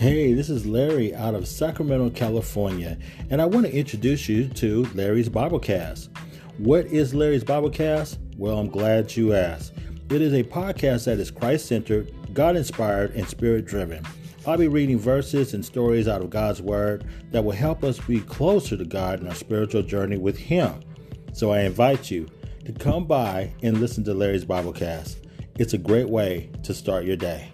Hey, this is Larry out of Sacramento, California, and I want to introduce you to Larry's Biblecast. What is Larry's Biblecast? Well, I'm glad you asked. It is a podcast that is Christ centered, God inspired, and spirit driven. I'll be reading verses and stories out of God's Word that will help us be closer to God in our spiritual journey with Him. So I invite you to come by and listen to Larry's Biblecast. It's a great way to start your day.